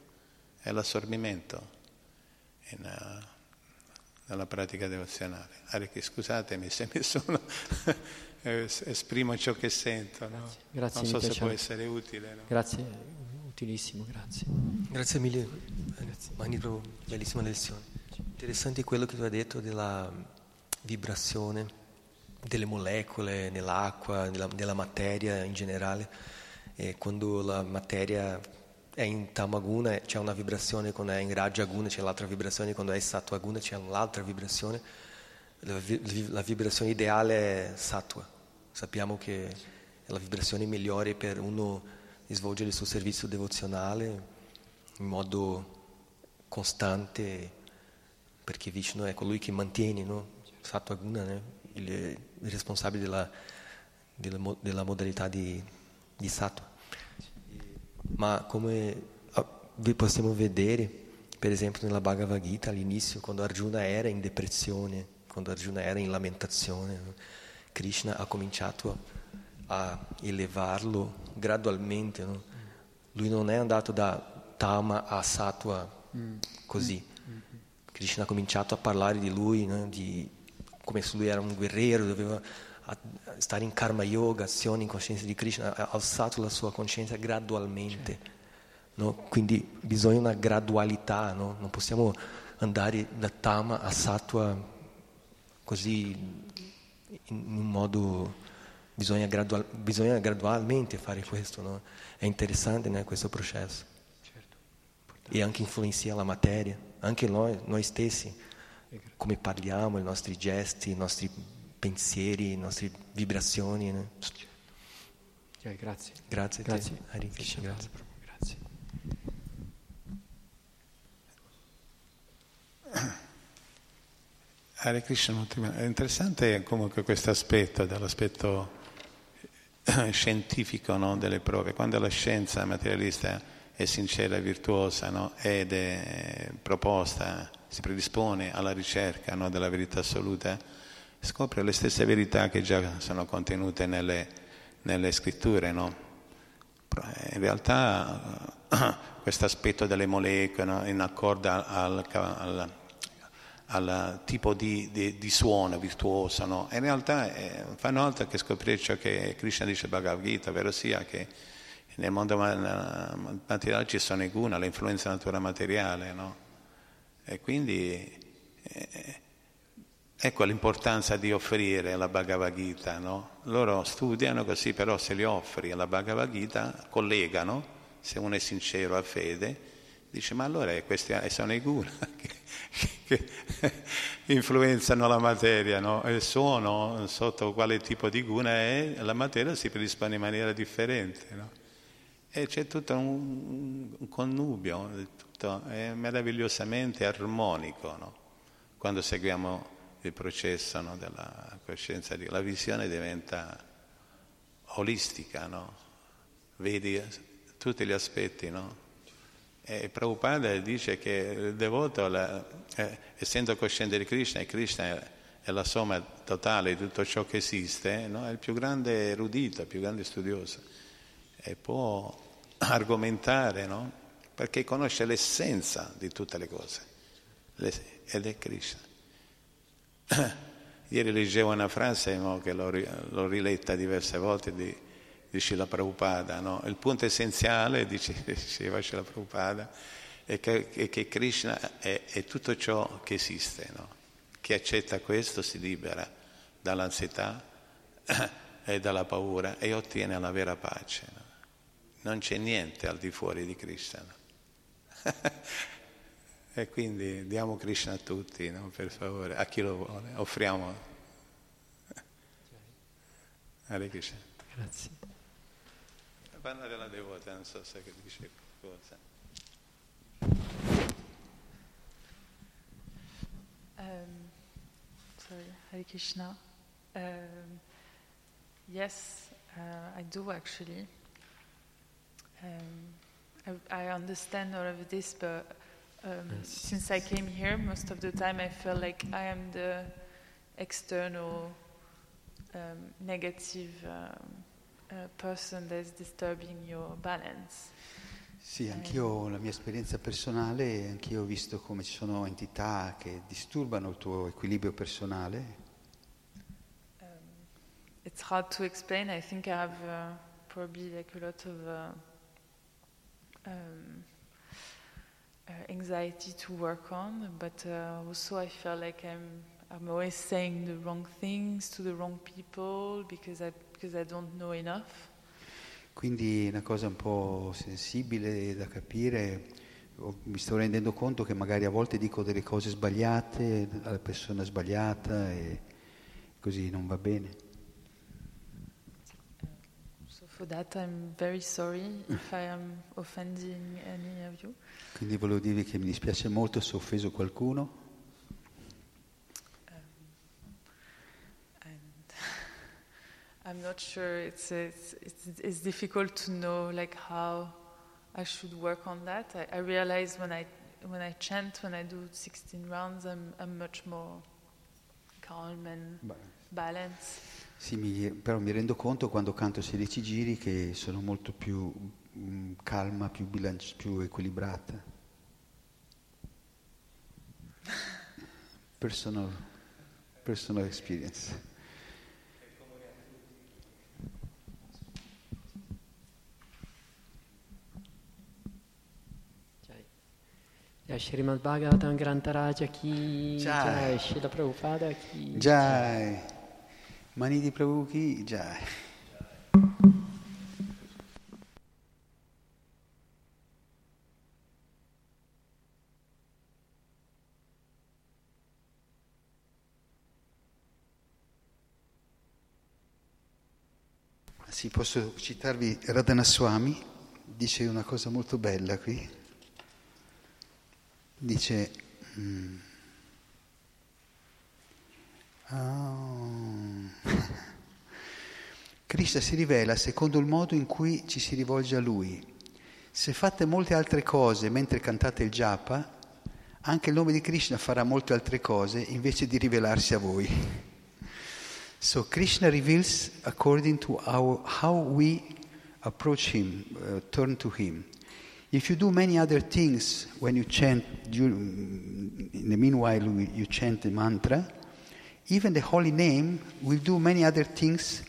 È l'assorbimento in, uh, dalla pratica devozionale. Hare scusatemi se nessuno [laughs] esprimo ciò che sento, no? grazie, non so se piace. può essere utile. No? Grazie, utilissimo, grazie. Grazie mille, Mani Prabhu, bellissima lezione. Interessante quello che tu hai detto della vibrazione delle molecole nell'acqua, nella, nella materia in generale. E quando la materia è in Tamaguna c'è una vibrazione, quando è in Rajaguna c'è l'altra vibrazione, quando è in Sattva c'è l'altra vibrazione. La, vibrazione ideale è Sattva. Sappiamo che è la vibrazione migliore per uno svolgere il suo servizio devozionale in modo costante, perché Vishnu è colui che mantiene, no? Sattva Guna, né? il, il responsabile della, della, della modalità di, di Sattva. Ma come vi possiamo vedere, per esempio nella Bhagavad Gita all'inizio, quando Arjuna era in depressione, quando Arjuna era in lamentazione, Krishna ha cominciato a elevarlo gradualmente. No? Lui non è andato da Tama a Sattva così. Krishna ha cominciato a parlare di lui, no? di, come se lui era un guerriero, doveva stare in karma yoga, azione in coscienza di Krishna, ha alzato la sua coscienza gradualmente. No? Quindi bisogna una gradualità, no? non possiamo andare da Tama a Sattva così in un modo bisogna, gradual, bisogna gradualmente fare questo no? è interessante né, questo processo certo. e anche influenzia la materia anche noi, noi stessi come parliamo i nostri gesti i nostri pensieri le nostre vibrazioni né? okay, grazie grazie grazie, grazie. grazie. grazie. [coughs] Hare Krishna, è interessante comunque questo aspetto, dell'aspetto [coughs] scientifico no, delle prove. Quando la scienza materialista è sincera e virtuosa no, ed è proposta, si predispone alla ricerca no, della verità assoluta, scopre le stesse verità che già sono contenute nelle, nelle scritture. In realtà [coughs] questo aspetto delle molecole in accordo al, al al tipo di, di, di suono virtuoso. No? in realtà eh, fanno altro che scoprire ciò che Krishna dice Bhagavad Gita, ovvero sia che nel mondo materiale ci sono i guna, l'influenza natura materiale. No? E quindi eh, ecco l'importanza di offrire la Bhagavad Gita. No? Loro studiano così, però se li offri alla Bhagavad Gita, collegano, se uno è sincero, ha fede, dice ma allora questi sono i guna [laughs] che influenzano la materia, no? il suono sotto quale tipo di guna è, la materia si predispone in maniera differente. No? E c'è tutto un, un connubio, tutto è meravigliosamente armonico no? quando seguiamo il processo della coscienza, la visione diventa olistica, vedi tutti gli aspetti. No? E Prabhupada dice che il devoto, la, eh, essendo cosciente di Krishna, e Krishna è, è, la somma totale di tutto ciò che esiste, no? è il più grande erudito, il più grande studioso, e può [clears throat] argomentare, no? perché conosce l'essenza di tutte le cose, ed è Krishna. [coughs] Ieri leggevo una frase no, che l'ho, l'ho riletta diverse volte di dice la Prabhupada, no? il punto essenziale, [laughs] dice, diceva Srila Prabhupada, è che, è che Krishna è, è, tutto ciò che esiste. No? Chi accetta questo si libera dall'ansietà [coughs] e dalla paura e ottiene la vera pace. No? Non c'è niente al di fuori di Krishna. [laughs] e quindi diamo Krishna a tutti, per favore, a chi lo vuole, offriamo. Hare Krishna. Grazie. Parla della devota, non so se dice qualcosa. Um, sorry, Hare Krishna. Um, yes, uh, I do actually. Um, I, I, understand all of this, but um, yes. since I came here, most of the time I feel like I am the external um, negative um, person that's disturbing your balance. Sì, anch'io la mia esperienza personale, anch'io ho visto come ci sono entità che disturbano il tuo equilibrio personale. Um, it's hard to explain. I think I have uh, probably like a lot of uh, um, uh, anxiety to work on, but uh, also I feel like I'm I'm always saying the wrong things to the wrong people because I because I don't know enough. Quindi una cosa un po' sensibile da capire. Mi sto rendendo conto che magari a volte dico delle cose sbagliate alla persona sbagliata e così non va bene. For that I'm very sorry if I am offending any of you. Quindi volevo dirvi che mi dispiace molto se ho offeso qualcuno. Um, [laughs] I'm not sure. It's, it's it's it's difficult to know like how I should work on that. I, I realize when I when I chant, when I do 16 rounds, I'm I'm much more calm and balanced. Sì, mi- però mi rendo conto quando canto 16 giri che sono molto più mm, calma, più, bilanci- più equilibrata. Personal, personal experience. Jai. Srimad Bhagavatam Grantaraja Ki. Jai Srila Prabhupada Ki Jai, mani di Prabhu chi? Jai. Sì, posso citarvi Radhanaswami, dice una cosa molto bella qui. Dice... mm, Ah. Krishna si rivela secondo il modo in cui ci si rivolge a Lui. Se fate molte altre cose mentre cantate il japa, anche il nome di Krishna farà molte altre cose invece di rivelarsi a voi. So Krishna reveals according to our, how we approach Him, uh, turn to Him. If you do many other things when you chant, you, in the meanwhile you chant the mantra, even the holy name will do many other things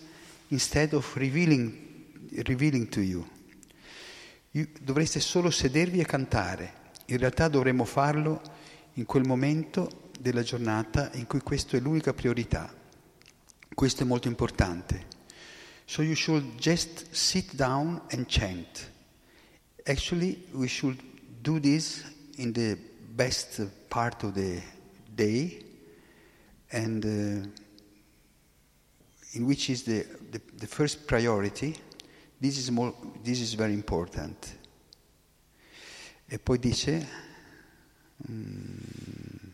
instead of revealing, revealing to you. You- Dovreste solo sedervi e cantare. In realtà dovremmo farlo in quel momento della giornata in cui questo è l'unica priorità. Questo è molto importante. So you should just sit down and chant. Actually, we should do this in the best part of the day and uh, in which is the, the, the first priority. This is, more, this is very important. E poi dice, mm,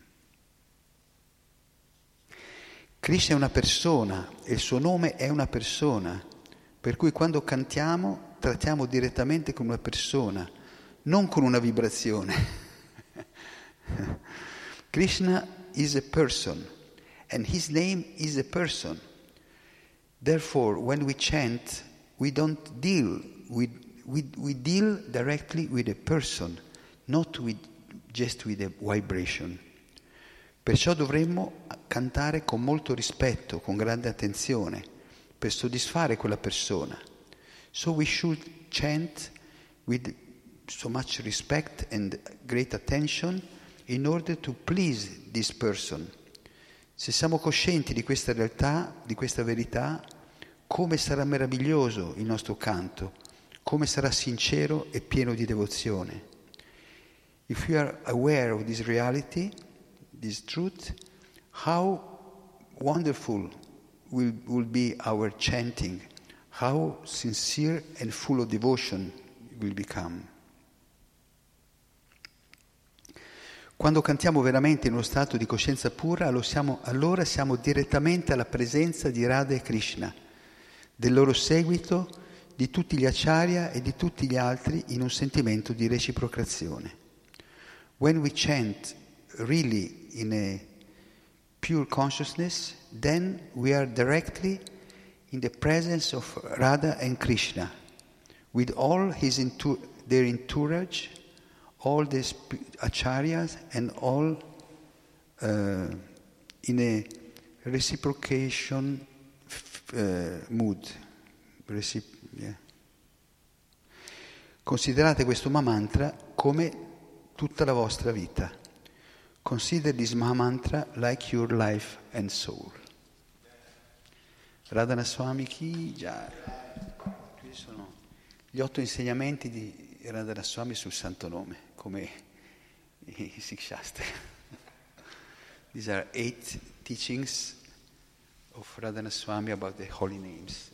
Krishna è una persona e il suo nome è una persona, per cui quando cantiamo trattiamo direttamente con una persona, non con una vibrazione. [laughs] Krishna is a person and his name is a person. Therefore, when we chant, we don't deal with, we, we deal directly with a person, not with, just with a vibration. Perciò dovremmo cantare con molto rispetto, con grande attenzione, per soddisfare quella persona. So we should chant with so much respect and great attention in order to please this person. Se siamo coscienti di questa realtà, di questa verità, come sarà meraviglioso il nostro canto, come sarà sincero e pieno di devozione. If we are aware of this reality, this truth, how wonderful will, will be our chanting, how sincere and full of devotion will become. Quando cantiamo veramente in uno stato di coscienza pura, siamo- allora siamo direttamente alla presenza di Radha e Krishna, del loro seguito, di tutti gli acharya e di tutti gli altri in un sentimento di reciprocazione. When we chant really in a pure consciousness, then we are directly in the presence of Radha and Krishna, with all his intu- their entourage, all the acharyas, and all uh, in a reciprocation uh, mood. Recip- yeah. Considerate questo Mahamantra come tutta la vostra vita. Consider this Mahamantra like your life and soul. Radhana Swami Ki Jai. Qui sono gli otto insegnamenti di Radhana Swami sul santo nome, come [laughs] Shastra. These are eight teachings of Radhana Swami about the holy names.